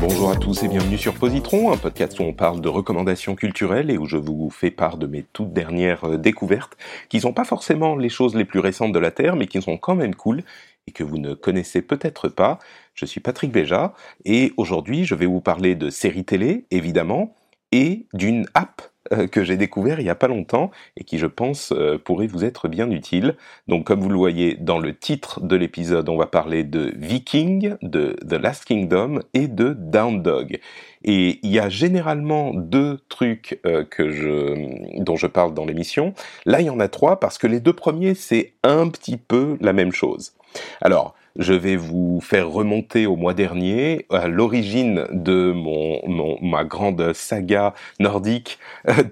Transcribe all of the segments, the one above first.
Bonjour à tous et bienvenue sur Positron, un podcast où on parle de recommandations culturelles et où je vous fais part de mes toutes dernières euh, découvertes, qui sont pas forcément les choses les plus récentes de la Terre, mais qui sont quand même cool et que vous ne connaissez peut-être pas. Je suis Patrick Béja et aujourd'hui je vais vous parler de séries télé, évidemment, et d'une app euh, que j'ai découvert il n'y a pas longtemps et qui je pense euh, pourrait vous être bien utile. Donc comme vous le voyez dans le titre de l'épisode, on va parler de Viking, de The Last Kingdom et de Down Dog. Et il y a généralement deux trucs euh, que je, dont je parle dans l'émission. Là, il y en a trois parce que les deux premiers, c'est un petit peu la même chose. Alors, je vais vous faire remonter au mois dernier à l'origine de mon, ma grande saga nordique euh,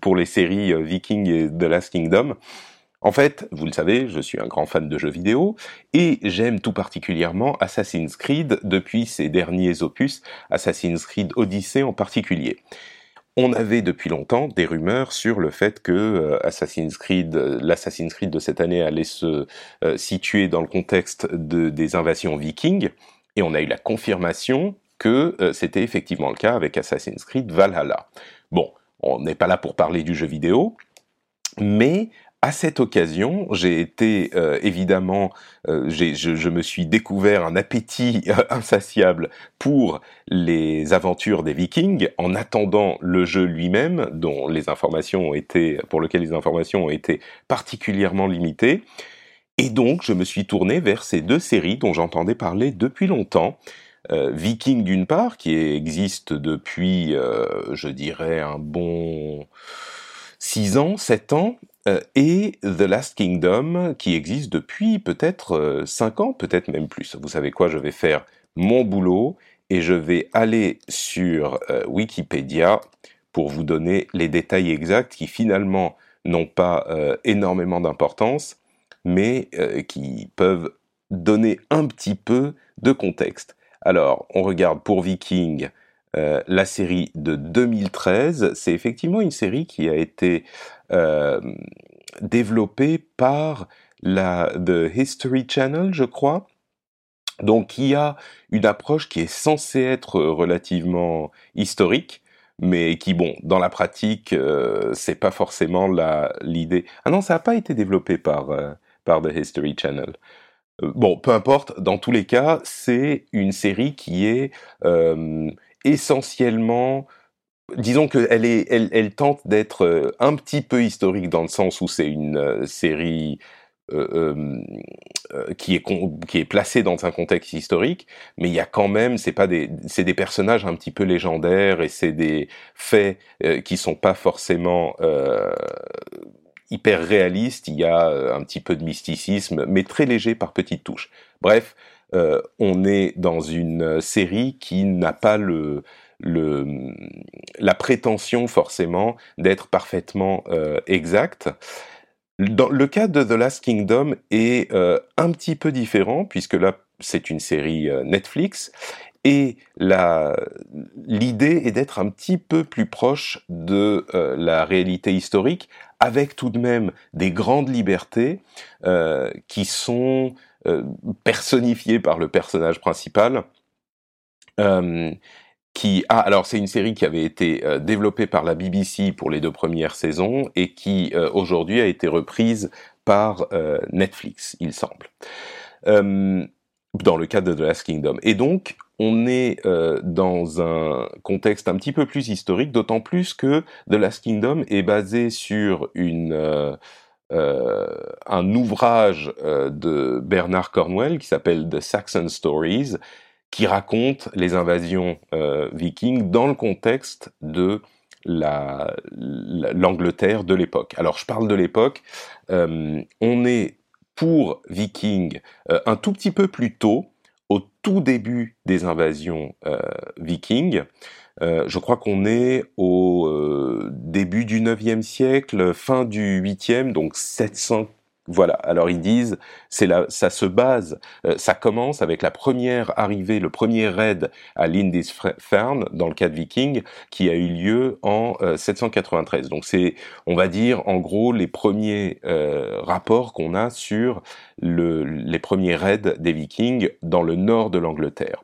pour les séries euh, Viking et The Last Kingdom. En fait, vous le savez, je suis un grand fan de jeux vidéo et j'aime tout particulièrement Assassin's Creed depuis ses derniers opus, Assassin's Creed Odyssey en particulier on avait depuis longtemps des rumeurs sur le fait que euh, Assassin's Creed, euh, l'Assassin's Creed de cette année allait se euh, situer dans le contexte de, des invasions vikings, et on a eu la confirmation que c'était effectivement le cas avec Assassin's Creed Valhalla. Bon, on n'est pas là pour parler du jeu vidéo, mais à cette occasion, j'ai été euh, évidemment, euh, je, me suis découvert un appétit euh, insatiable pour les aventures des Vikings, en attendant le jeu lui-même, dont les informations ont été, pour lequel les informations ont été particulièrement limitées. Et donc, je me suis tourné vers ces deux séries dont j'entendais parler depuis longtemps. Viking d'une part, qui existe depuis, je dirais, un bon 6 ans, 7 ans, euh, et The Last Kingdom, qui existe depuis peut-être 5 euh, ans, peut-être même plus. Vous savez quoi, je vais faire mon boulot et je vais aller sur euh, Wikipédia pour vous donner les détails exacts qui finalement n'ont pas énormément d'importance, mais qui peuvent donner un petit peu de contexte. Alors, on regarde pour Viking, euh, la série de 2013, c'est effectivement une série qui a été euh, développée par la The History Channel, je crois. Donc, qui a une approche qui est censée être relativement historique, mais qui, bon, dans la pratique, euh, c'est pas forcément l'idée. Ah non, ça n'a pas été développé par par The History Channel. Bon, peu importe, dans tous les cas, c'est une série qui est essentiellement disons qu'elle elle, elle tente d'être euh, un petit peu historique dans le sens où c'est une euh, série euh, qui est qui est placée dans un contexte historique, mais il y a quand même, c'est des, des personnages un petit peu légendaires et c'est des faits qui sont pas forcément hyper réalistes. Il y a un petit peu de mysticisme, mais très léger par petites touches. Bref, euh, on est dans une série qui n'a pas le, la prétention forcément d'être parfaitement euh, exacte. Dans le cas de The Last Kingdom est euh, un petit peu différent puisque là c'est une série Netflix et l'idée est d'être un petit peu plus proche de la réalité historique avec tout de même des grandes libertés qui sont euh, personnifié par le personnage principal. Euh, qui ah alors c'est une série qui avait été euh, développée par la BBC pour les deux premières saisons et qui aujourd'hui a été reprise par Netflix, il semble. dans le cadre de The Last Kingdom. Et donc, on est euh, dans un contexte un petit peu plus historique, d'autant plus que The Last Kingdom est basé sur une, euh, euh, un ouvrage de Bernard Cornwell qui s'appelle The Saxon Stories, qui raconte les invasions vikings dans le contexte de l'Angleterre de l'époque. Alors je parle de l'époque, on est pour Viking un tout petit peu plus tôt, au tout début des invasions euh, vikings. Euh, je crois qu'on est au euh, début du 9e siècle, fin du 8e, donc 700 voilà. Alors ils disent, c'est là, ça se base, euh, ça commence avec la première arrivée, le premier raid à Lindisfarne dans le cas de Viking, qui a eu lieu en 793. Euh, Donc c'est, on va dire, en gros les premiers euh, rapports qu'on a sur le, les premiers raids des Vikings dans le nord de l'Angleterre.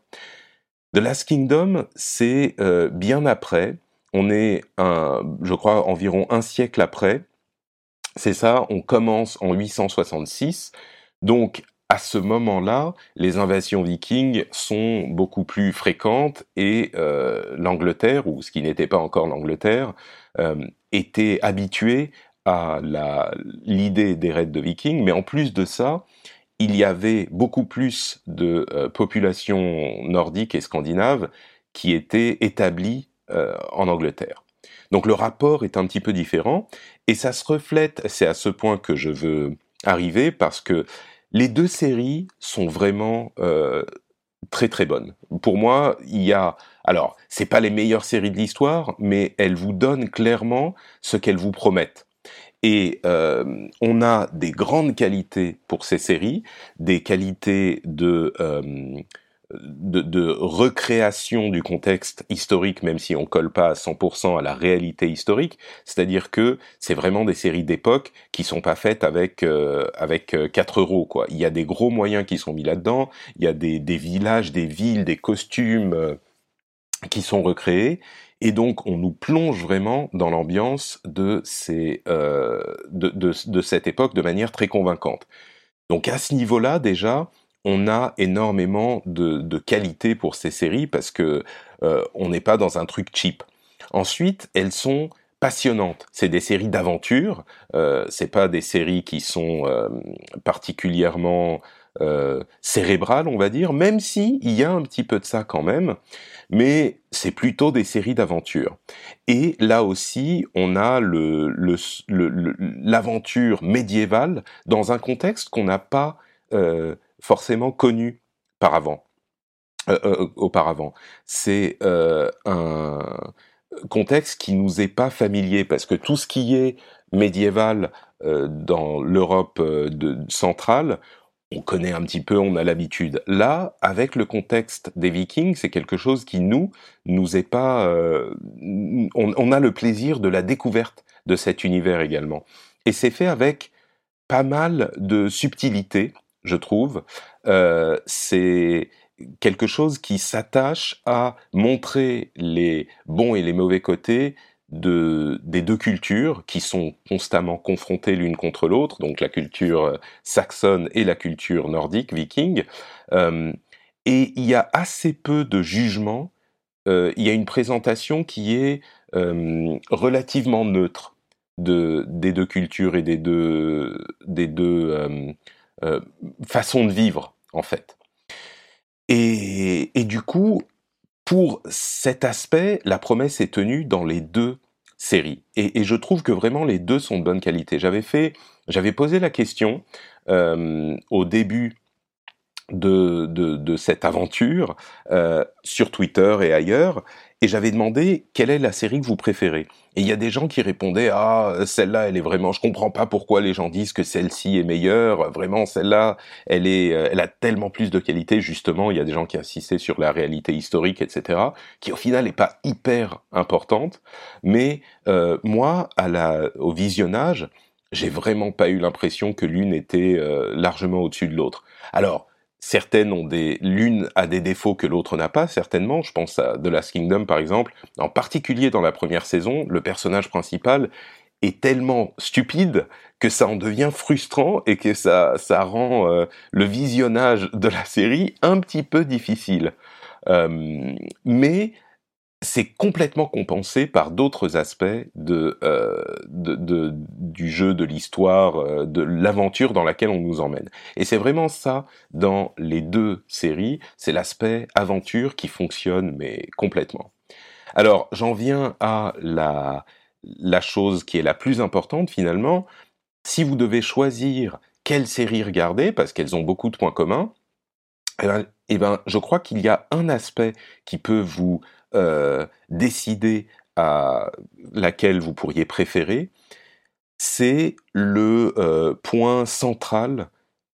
The Last Kingdom, c'est bien après. On est, je crois, environ un siècle après. C'est ça, on commence en 866, donc à ce moment-là, les invasions vikings sont beaucoup plus fréquentes et euh, l'Angleterre, ou ce qui n'était pas encore l'Angleterre, euh, était habituée à l'idée des raids de vikings, mais en plus de ça, il y avait beaucoup plus de euh, populations nordiques et scandinaves qui étaient établies en Angleterre. Donc le rapport est un petit peu différent et ça se reflète, c'est à ce point que je veux arriver parce que les deux séries sont vraiment euh, très très bonnes. Pour moi, il y a alors c'est pas les meilleures séries de l'histoire, mais elles vous donnent clairement ce qu'elles vous promettent. Et euh, on a des grandes qualités pour ces séries, des qualités de euh, de, de, recréation du contexte historique, même si on colle pas à 100% à la réalité historique. C'est-à-dire que c'est vraiment des séries d'époque qui sont pas faites avec euh, avec 4 euh, euros. Quoi. Il y a des gros moyens qui sont mis là-dedans. Il y a des, des villages, des villes, des costumes euh, qui sont recréés. Et donc, on nous plonge vraiment dans l'ambiance de, euh, de, de, de cette époque de manière très convaincante. Donc, à ce niveau-là, déjà, on a énormément de, de qualité pour ces séries parce que euh, on n'est pas dans un truc cheap. Ensuite, elles sont passionnantes. C'est des séries d'aventure. Euh, c'est pas des séries qui sont euh, particulièrement euh, cérébrales, on va dire, même si il y a un petit peu de ça quand même. Mais c'est plutôt des séries d'aventure. Et là aussi, on a l'aventure médiévale dans un contexte qu'on n'a pas euh, forcément connu par avant, euh, euh, auparavant. C'est un contexte qui nous est pas familier parce que tout ce qui est médiéval dans l'Europe centrale, on connaît un petit peu, on a l'habitude. Là, avec le contexte des Vikings, c'est quelque chose qui nous nous est pas. on, on, a le plaisir de la découverte de cet univers également, et c'est fait avec pas mal de subtilité je trouve. Euh, c'est quelque chose qui s'attache à montrer les bons et les mauvais côtés de, des deux cultures qui sont constamment confrontées l'une contre l'autre, donc la culture euh, saxonne et la culture nordique, viking. Euh, et il y a assez peu de jugement. Euh, il y a une présentation qui est relativement neutre de, des deux cultures et des deux, des deux euh, euh, façon de vivre, en fait. Et, du coup, pour cet aspect, la promesse est tenue dans les deux séries. Et, je trouve que vraiment les deux sont de bonne qualité. J'avais fait, j'avais posé la question euh, au début de, de, de cette aventure euh, sur Twitter et ailleurs, et j'avais demandé quelle est la série que vous préférez. Et il y a des gens qui répondaient ah celle-là elle est vraiment je comprends pas pourquoi les gens disent que celle-ci est meilleure. Vraiment celle-là elle est euh, elle a tellement plus de qualité. Justement il y a des gens qui insistaient sur la réalité historique etc qui au final est pas hyper importante. Mais euh, moi à la au visionnage j'ai vraiment pas eu l'impression que l'une était euh, largement au-dessus de l'autre. Alors certaines ont des, l'une a des défauts que l'autre n'a pas, certainement. Je pense à The Last Kingdom, par exemple. En particulier dans la première saison, le personnage principal est tellement stupide que ça en devient frustrant et que ça, ça rend euh, le visionnage de la série un petit peu difficile. Euh, mais c'est complètement compensé par d'autres aspects de, euh, de, de, du jeu, de l'histoire, euh, de l'aventure dans laquelle on nous emmène. Et c'est vraiment ça dans les deux séries, c'est l'aspect aventure qui fonctionne mais complètement. Alors j'en viens à la, la chose qui est la plus importante finalement. Si vous devez choisir quelle série regarder, parce qu'elles ont beaucoup de points communs, eh ben, eh ben, je crois qu'il y a un aspect qui peut vous euh, décider à laquelle vous pourriez préférer, c'est le euh, point central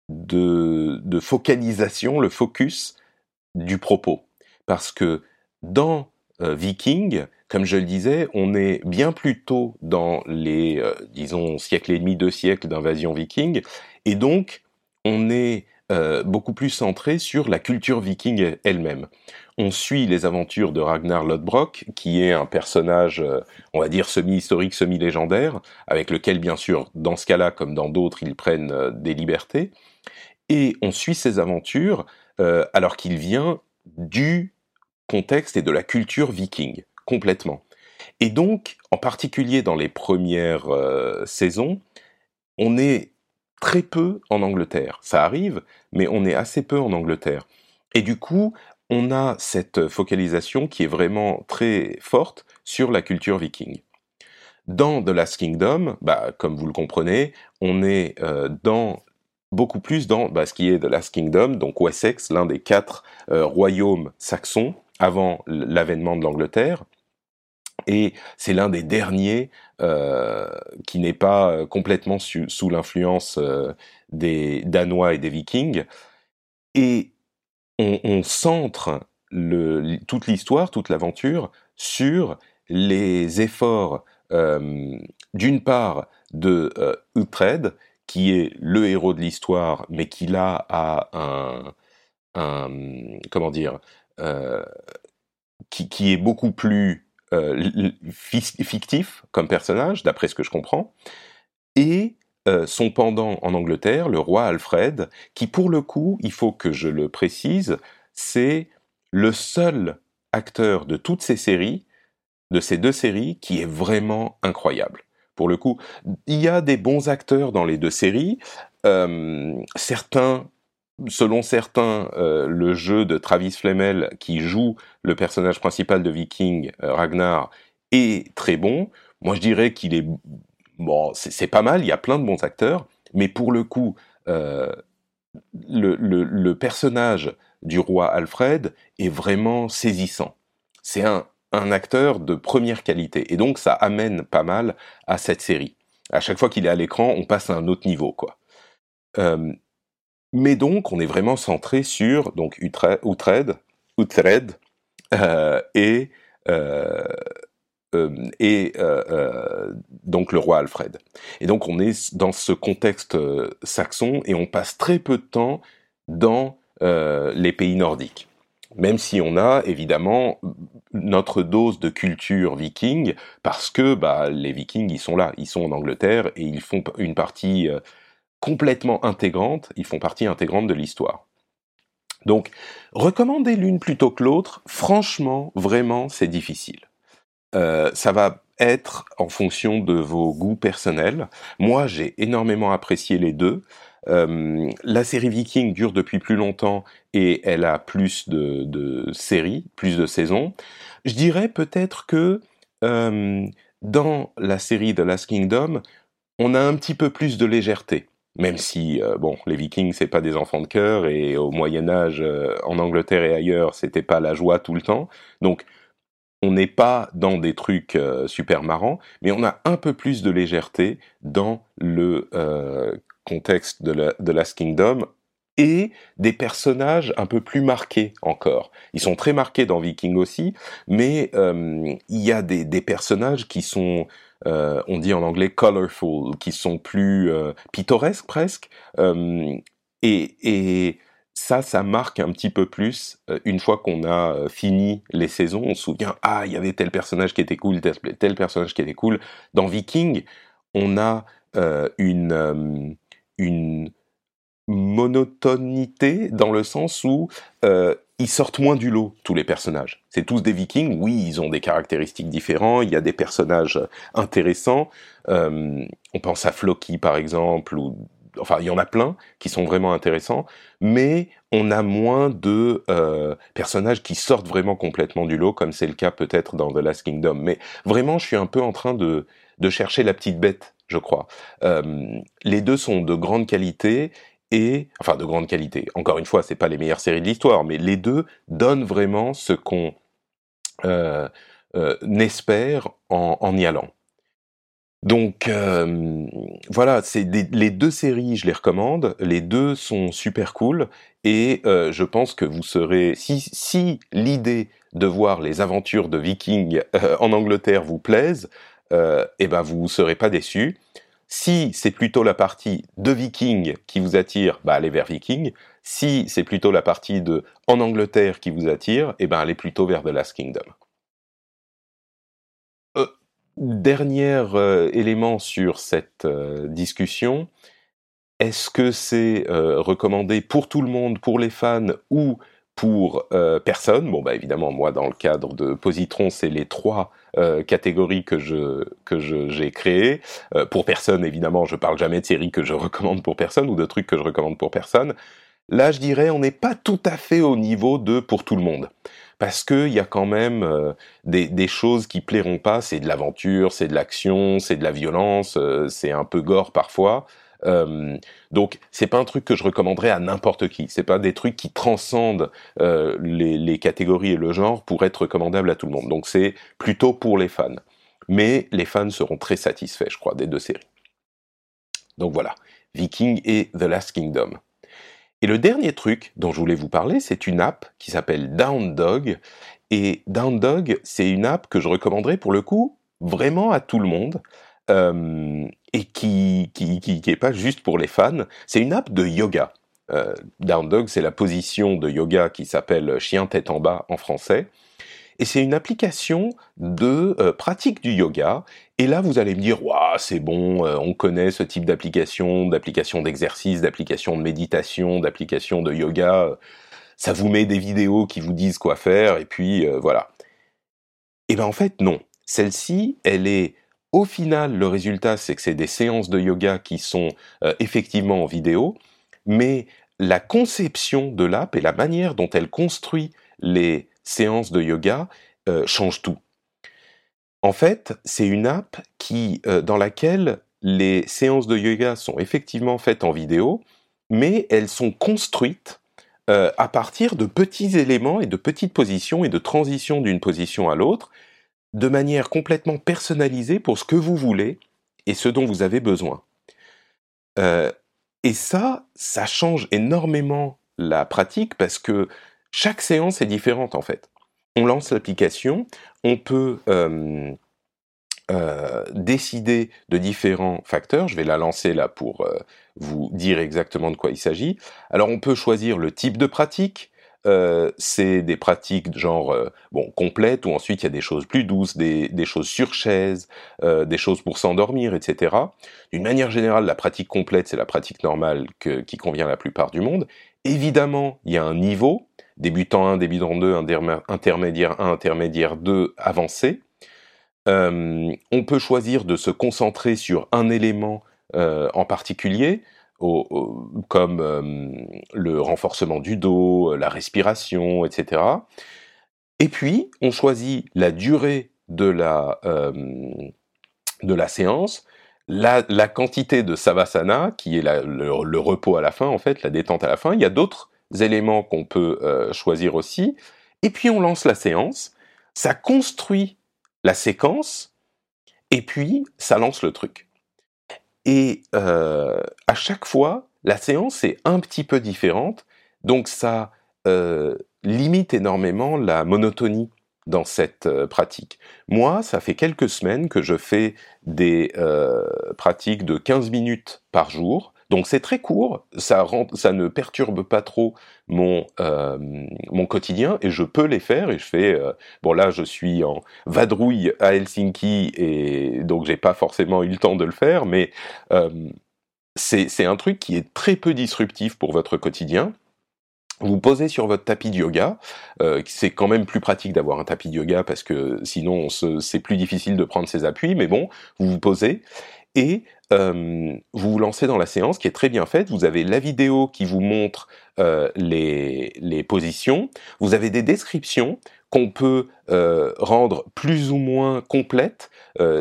de, de, focalisation, le focus du propos. Parce que dans euh, Viking, comme je le disais, on est bien plus tôt dans les, disons, siècle et demi, deux siècles d'invasion viking, et donc on est euh, beaucoup plus centré sur la culture viking elle-même. On suit les aventures de Ragnar Lodbrok, qui est un personnage, euh, on va dire, semi-historique, semi-légendaire, avec lequel, bien sûr, dans ce cas-là, comme dans d'autres, ils prennent euh, des libertés. Et on suit ses aventures alors qu'il vient du contexte et de la culture viking, complètement. Et donc, en particulier dans les premières saisons, on est très peu en Angleterre. Ça arrive, mais on est assez peu en Angleterre. Et du coup, on a cette focalisation qui est vraiment très forte sur la culture viking. Dans The Last Kingdom, bah, comme vous le comprenez, on est euh, dans beaucoup plus dans bah, ce qui est The Last Kingdom, donc Wessex, l'un des quatre euh, royaumes saxons avant l'avènement de l'Angleterre. Et c'est l'un des derniers euh, qui n'est pas euh, complètement sous l'influence euh, des Danois et des Vikings. Et on, centre toute l'histoire, toute l'aventure sur les efforts, d'une part, de Uhtred, qui est le héros de l'histoire, mais qui là a un, comment dire, qui, est beaucoup plus euh, fictif comme personnage, d'après ce que je comprends, et euh, son pendant en Angleterre, le roi Alfred, qui pour le coup, il faut que je le précise, c'est le seul acteur de toutes ces séries, de ces deux séries, qui est vraiment incroyable. Pour le coup, il y a des bons acteurs dans les deux séries. Euh, certains selon certains, euh, le jeu de Travis Flemel, qui joue le personnage principal de Viking, euh, Ragnar, est très bon. Moi, je dirais qu'il est bon, c'est pas mal. Il y a plein de bons acteurs, mais pour le coup, euh, le, personnage du roi Alfred est vraiment saisissant. C'est un, acteur de première qualité, et donc ça amène pas mal à cette série. À chaque fois qu'il est à l'écran, on passe à un autre niveau, quoi. Mais donc, on est vraiment centré sur donc Uhtred euh, et euh, euh, donc le roi Alfred. Et donc on est dans ce contexte saxon et on passe très peu de temps dans les pays nordiques. Même si on a évidemment notre dose de culture viking, parce que bah, les vikings ils sont là, ils sont en Angleterre et ils font une partie complètement intégrantes, ils font partie intégrante de l'histoire. Donc, recommander l'une plutôt que l'autre, franchement, vraiment, c'est difficile. Euh, ça va être en fonction de vos goûts personnels. Moi, j'ai énormément apprécié les deux. Euh, la série Viking dure depuis plus longtemps et elle a plus de, séries, plus de saisons. Je dirais peut-être que euh, dans la série The Last Kingdom, on a un petit peu plus de légèreté même si euh, bon, les Vikings c'est pas des enfants de cœur et au Moyen Âge euh, en Angleterre et ailleurs c'était pas la joie tout le temps. Donc on n'est pas dans des trucs euh, super marrants, mais on a un peu plus de légèreté dans le contexte de la, Last Kingdom et des personnages un peu plus marqués encore. Ils sont très marqués dans Viking aussi, mais il y a des personnages qui sont euh, on dit en anglais colorful, qui sont plus euh, pittoresques presque. Euh, et, ça, ça marque un petit peu plus une fois qu'on a fini les saisons. On se souvient, ah, il y avait tel personnage qui était cool, tel, tel personnage qui était cool. Dans Viking, on a une, une monotonité dans le sens où ils sortent moins du lot, tous les personnages. C'est tous des vikings, oui, ils ont des caractéristiques différents, il y a des personnages intéressants. Euh, on pense à Floki, par exemple, ou enfin, il y en a plein qui sont vraiment intéressants, mais on a moins de euh, personnages qui sortent vraiment complètement du lot, comme c'est le cas peut-être dans The Last Kingdom. Mais vraiment, je suis un peu en train de, de chercher la petite bête, je crois. Euh, les deux sont de grande qualité enfin de grande qualité. Encore une fois, c'est pas les meilleures séries de l'histoire, mais les deux donnent vraiment ce qu'on euh, euh, espère en, y allant. Donc euh, voilà, c'est les deux séries, je les recommande. Les deux sont super cool et je pense que vous serez si l'idée de voir les aventures de Vikings en Angleterre vous plaise, eh ben vous serez pas déçus. Si c'est plutôt la partie de Viking qui vous attire, bah allez vers Viking. Si c'est plutôt la partie de en Angleterre qui vous attire, eh ben allez plutôt vers The Last Kingdom. Euh, dernier euh, élément sur cette euh, discussion, est-ce que c'est recommandé pour tout le monde, pour les fans ou pour euh, personne. Bon, bah évidemment, moi, dans le cadre de Positron, c'est les trois euh, catégories que je que j'ai créées. Euh, pour personne, évidemment, je parle jamais de séries que je recommande pour personne ou de trucs que je recommande pour personne. Là, je dirais, on n'est pas tout à fait au niveau de pour tout le monde. Parce qu'il y a quand même euh, des, des, choses qui plairont pas. C'est de l'aventure, c'est de l'action, c'est de la violence, euh, c'est un peu gore parfois. Euh, donc c'est pas un truc que je recommanderais à n'importe qui. C'est pas des trucs qui transcendent euh, les, catégories et le genre pour être recommandables à tout le monde. Donc c'est plutôt pour les fans. Mais les fans seront très satisfaits, je crois, des deux séries. Donc voilà, Viking et The Last Kingdom. Et le dernier truc dont je voulais vous parler, c'est une app qui s'appelle Down Dog. Et Down Dog, c'est une app que je recommanderais pour le coup vraiment à tout le monde. Euh, et qui, qui, qui, est pas juste pour les fans. C'est une app de yoga. Euh, Down Dog, c'est la position de yoga qui s'appelle chien tête en bas en français. Et c'est une application de euh, pratique du yoga. Et là, vous allez me dire, waouh, c'est bon, euh, on connaît ce type d'application, d'application d'exercice, d'application de méditation, d'application de yoga. Ça vous met des vidéos qui vous disent quoi faire, et puis voilà. Et ben en fait, non. Celle-ci, elle est au final, le résultat, c'est que c'est des séances de yoga qui sont euh, effectivement en vidéo, mais la conception de l'app et la manière dont elle construit les séances de yoga euh, change tout. En fait, c'est une app qui, euh, dans laquelle les séances de yoga sont effectivement faites en vidéo, mais elles sont construites à partir de petits éléments et de petites positions et de transitions d'une position à l'autre, de manière complètement personnalisée pour ce que vous voulez et ce dont vous avez besoin. Euh, et ça, ça change énormément la pratique parce que chaque séance est différente en fait. On lance l'application, on peut euh, euh, décider de différents facteurs. Je vais la lancer là pour vous dire exactement de quoi il s'agit. Alors on peut choisir le type de pratique, euh, c'est des pratiques genre euh, bon complètes où ensuite il y a des choses plus douces, des, des choses sur chaise, euh, des choses pour s'endormir, etc. D'une manière générale, la pratique complète c'est la pratique normale qui convient à la plupart du monde. Évidemment, il y a un niveau débutant 1, débutant 2, intermédiaire 1, intermédiaire 2, avancé. On peut choisir de se concentrer sur un élément en particulier comme euh, le renforcement du dos, la respiration, etc. Et puis, on choisit la durée de la, euh, de la séance, la, la, quantité de savasana, qui est le, repos à la fin, en fait, la détente à la fin. Il y a d'autres éléments qu'on peut euh, choisir aussi. Et puis, on lance la séance. Ça construit la séquence. Et puis, ça lance le truc. Et euh, à chaque fois, la séance est un petit peu différente, donc ça euh, limite énormément la monotonie dans cette euh, pratique. Moi, ça fait quelques semaines que je fais des pratiques de 15 minutes par jour, Donc c'est très court, ça, rend, ça ne perturbe pas trop mon, euh, mon quotidien et je peux les faire et je fais... Euh, bon là je suis en vadrouille à Helsinki et donc j'ai pas forcément eu le temps de le faire, mais euh, c'est un truc qui est très peu disruptif pour votre quotidien. Vous posez sur votre tapis de yoga, euh, c'est quand même plus pratique d'avoir un tapis de yoga parce que sinon c'est plus difficile de prendre ses appuis, mais bon, vous vous posez et euh, vous vous lancez dans la séance qui est très bien faite. Vous avez la vidéo qui vous montre euh, les, positions, vous avez des descriptions qu'on peut euh, rendre plus ou moins complètes.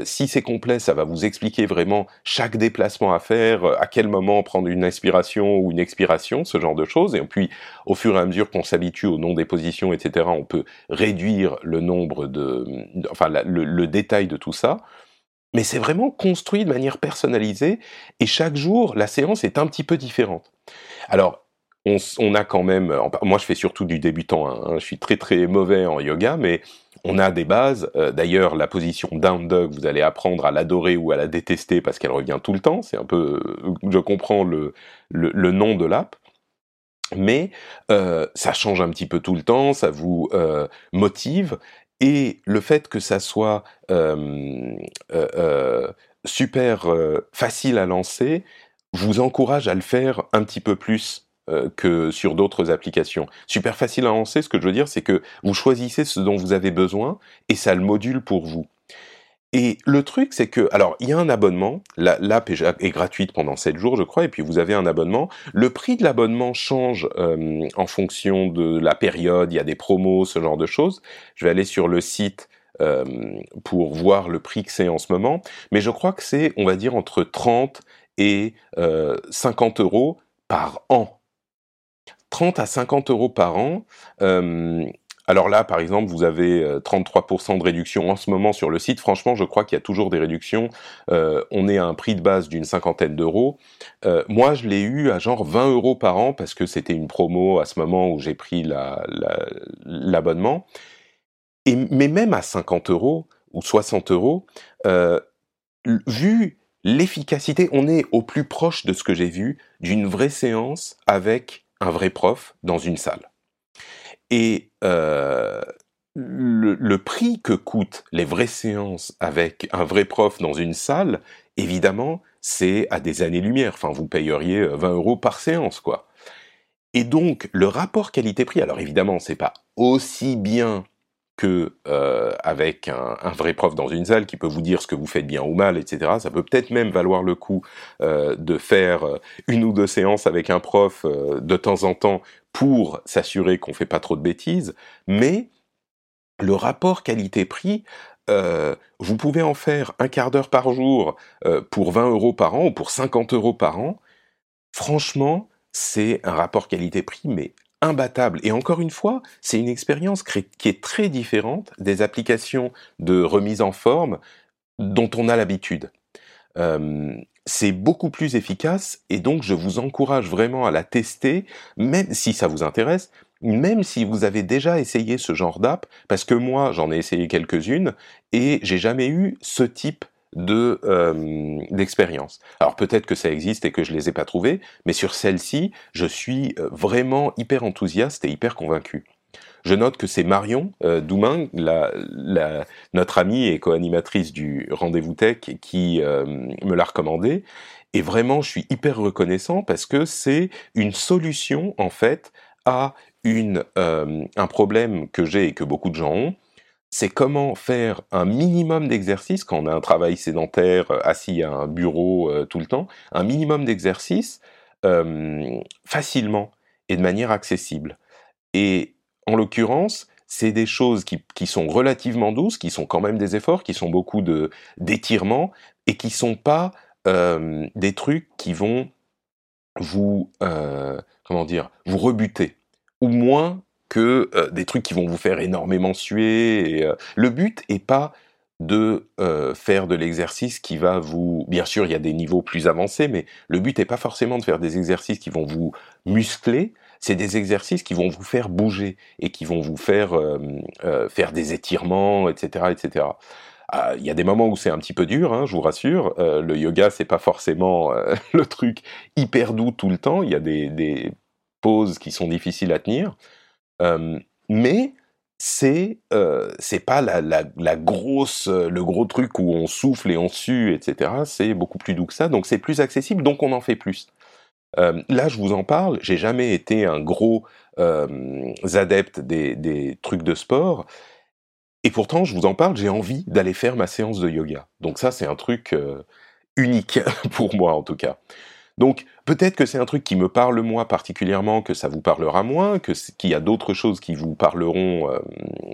Si c'est complet, ça va vous expliquer vraiment chaque déplacement à faire, à quel moment prendre une inspiration ou une expiration, ce genre de choses. Et puis, au fur et à mesure qu'on s'habitue au nom des positions, etc., on peut réduire le nombre de, enfin, le détail de tout ça mais c'est vraiment construit de manière personnalisée et chaque jour la séance est un petit peu différente. Alors on, a quand même, moi je fais surtout du débutant, hein, hein, je suis très très mauvais en yoga, mais on a des bases. Euh, d'ailleurs, la position down dog, vous allez apprendre à l'adorer ou à la détester parce qu'elle revient tout le temps. C'est un peu, euh, je comprends le, le, nom de l'app. Mais euh, ça change un petit peu tout le temps, ça vous motive, et le fait que ça soit super facile à lancer vous encourage à le faire un petit peu plus que sur d'autres applications. Super facile à lancer, ce que je veux dire, c'est que vous choisissez ce dont vous avez besoin et ça le module pour vous. Et le truc, c'est que, alors, il y a un abonnement, l'app est, gratuite pendant 7 jours, je crois, et puis vous avez un abonnement. Le prix de l'abonnement change euh, en fonction de la période, il y a des promos, ce genre de choses. Je vais aller sur le site euh, pour voir le prix que c'est en ce moment, mais je crois que c'est, on va dire, entre 30 et 50 euros par an. 30 à 50 euros par an. Euh, alors là, par exemple, vous avez 33% euh, de réduction en ce moment sur le site. Franchement, je crois qu'il y a toujours des réductions. Euh, on est à un prix de base d'une cinquantaine d'euros. moi, je l'ai eu à genre 20 euros par an parce que c'était une promo à ce moment où j'ai pris l'abonnement. Et mais même à 50 euros ou 60 euros, vu l'efficacité, on est au plus proche de ce que j'ai vu d'une vraie séance avec un vrai prof dans une salle. Et euh, le, prix que coûtent les vraies séances avec un vrai prof dans une salle, évidemment, c'est à des années-lumière. Enfin, vous payeriez 20 euh, euros par séance, quoi. Et donc, le rapport qualité-prix, alors évidemment, c'est pas aussi bien que euh, avec un, vrai prof dans une salle qui peut vous dire ce que vous faites bien ou mal, etc. Ça peut peut-être même valoir le coup euh, de faire euh, une ou deux séances avec un prof de temps en temps pour s'assurer qu'on fait pas trop de bêtises. Mais le rapport qualité-prix, vous pouvez en faire un quart d'heure par jour pour 20 euros par an ou pour 50 euros par an. Franchement, c'est un rapport qualité-prix, mais Et encore une fois, c'est une expérience qui est très différente des applications de remise en forme dont on a l'habitude. C'est beaucoup plus efficace et donc je vous encourage vraiment à la tester, même si ça vous intéresse, même si vous avez déjà essayé ce genre d'app, parce que moi j'en ai essayé quelques-unes et j'ai jamais eu ce type de euh, d'expérience. Alors peut-être que ça existe et que je les ai pas trouvés, mais sur celle-ci, je suis euh, vraiment hyper enthousiaste et hyper convaincu. Je note que c'est Marion euh, Doumain, la, la, notre amie et co-animatrice du Rendez-vous Tech, qui euh, me l'a recommandé. Et vraiment, je suis hyper reconnaissant parce que c'est une solution en fait à une, un problème que j'ai et que beaucoup de gens ont, c'est comment faire un minimum d'exercice quand on a un travail sédentaire euh, assis à un bureau euh, tout le temps, un minimum d'exercice facilement et de manière accessible. Et en l'occurrence, c'est des choses qui, qui, sont relativement douces, qui sont quand même des efforts, qui sont beaucoup de d'étirements et qui sont pas des trucs qui vont vous euh, comment dire vous rebuter ou moins que euh, des trucs qui vont vous faire énormément suer. Euh, le but est pas de euh, faire de l'exercice qui va vous... Bien sûr, il y a des niveaux plus avancés, mais le but n'est pas forcément de faire des exercices qui vont vous muscler, c'est des exercices qui vont vous faire bouger et qui vont vous faire faire des étirements, etc., etc. ah, il y a des moments où c'est un petit peu dur, hein, je vous rassure. Le yoga, c'est pas forcément le truc hyper doux tout le temps. Il y a des, des pauses qui sont difficiles à tenir, mais c'est euh, pas la, la, grosse le gros truc où on souffle et on sue, etc. C'est beaucoup plus doux que ça, donc c'est plus accessible, donc on en fait plus. Là, je vous en parle. J'ai jamais été un gros adepte des, des, trucs de sport. Et pourtant, je vous en parle, j'ai envie d'aller faire ma séance de yoga. Donc ça, c'est un truc unique pour moi, en tout cas. Donc peut-être que c'est un truc qui me parle moi particulièrement, que ça vous parlera moins, que qu'il y a d'autres choses qui vous parleront, euh,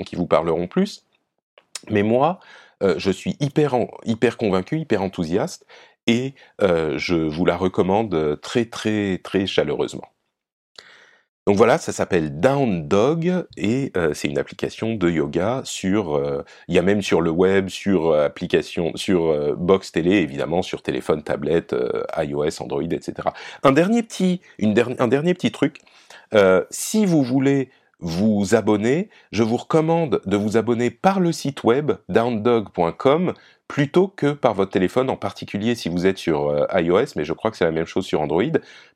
qui vous parleront plus. Mais moi, euh, je suis hyper, convaincu, hyper enthousiaste, et euh, je vous la recommande très très très chaleureusement. Donc voilà, ça s'appelle Down Dog et euh, c'est une application de yoga sur, euh, il y a même sur le web, sur euh, sur box télé évidemment, sur téléphone, tablette, iOS, Android, etc. Un dernier petit truc, si vous voulez vous abonner, je vous recommande de vous abonner par le site web downdog.com plutôt que par votre téléphone, en particulier si vous êtes sur euh, iOS, mais je crois que c'est la même chose sur Android,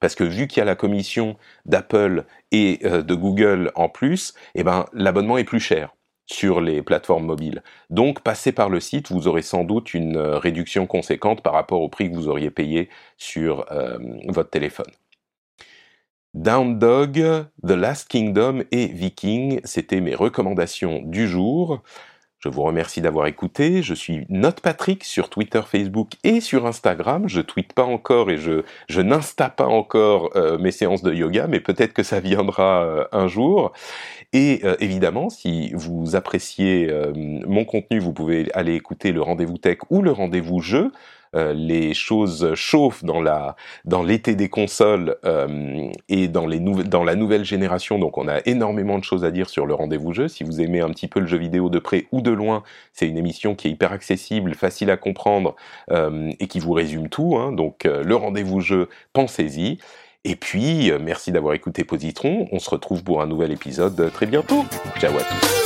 parce que vu qu'il y a la commission d'Apple et euh, de Google en plus, eh ben, l'abonnement est plus cher sur les plateformes mobiles. Donc, passez par le site, vous aurez sans doute une euh, réduction conséquente par rapport au prix que vous auriez payé sur votre téléphone. Down Dog, The Last Kingdom et Viking, c'était mes recommandations du jour. Je vous remercie d'avoir écouté. Je suis Note Patrick sur Twitter, Facebook et sur Instagram. Je tweete pas encore et je, je n'insta pas encore euh, mes séances de yoga, mais peut-être que ça viendra euh, un jour. Et euh, évidemment, si vous appréciez mon contenu, vous pouvez aller écouter le rendez-vous tech ou le rendez-vous jeu. Euh, les choses chauffent dans la dans l'été des consoles euh, et dans les dans la nouvelle génération. Donc on a énormément de choses à dire sur le rendez-vous jeu. Si vous aimez un petit peu le jeu vidéo de près ou de loin, c'est une émission qui est hyper accessible, facile à comprendre euh, et qui vous résume tout. Hein. Donc le rendez-vous jeu, pensez-y. Et puis, merci d'avoir écouté Positron. On se retrouve pour un nouvel épisode très bientôt. Ciao à tous.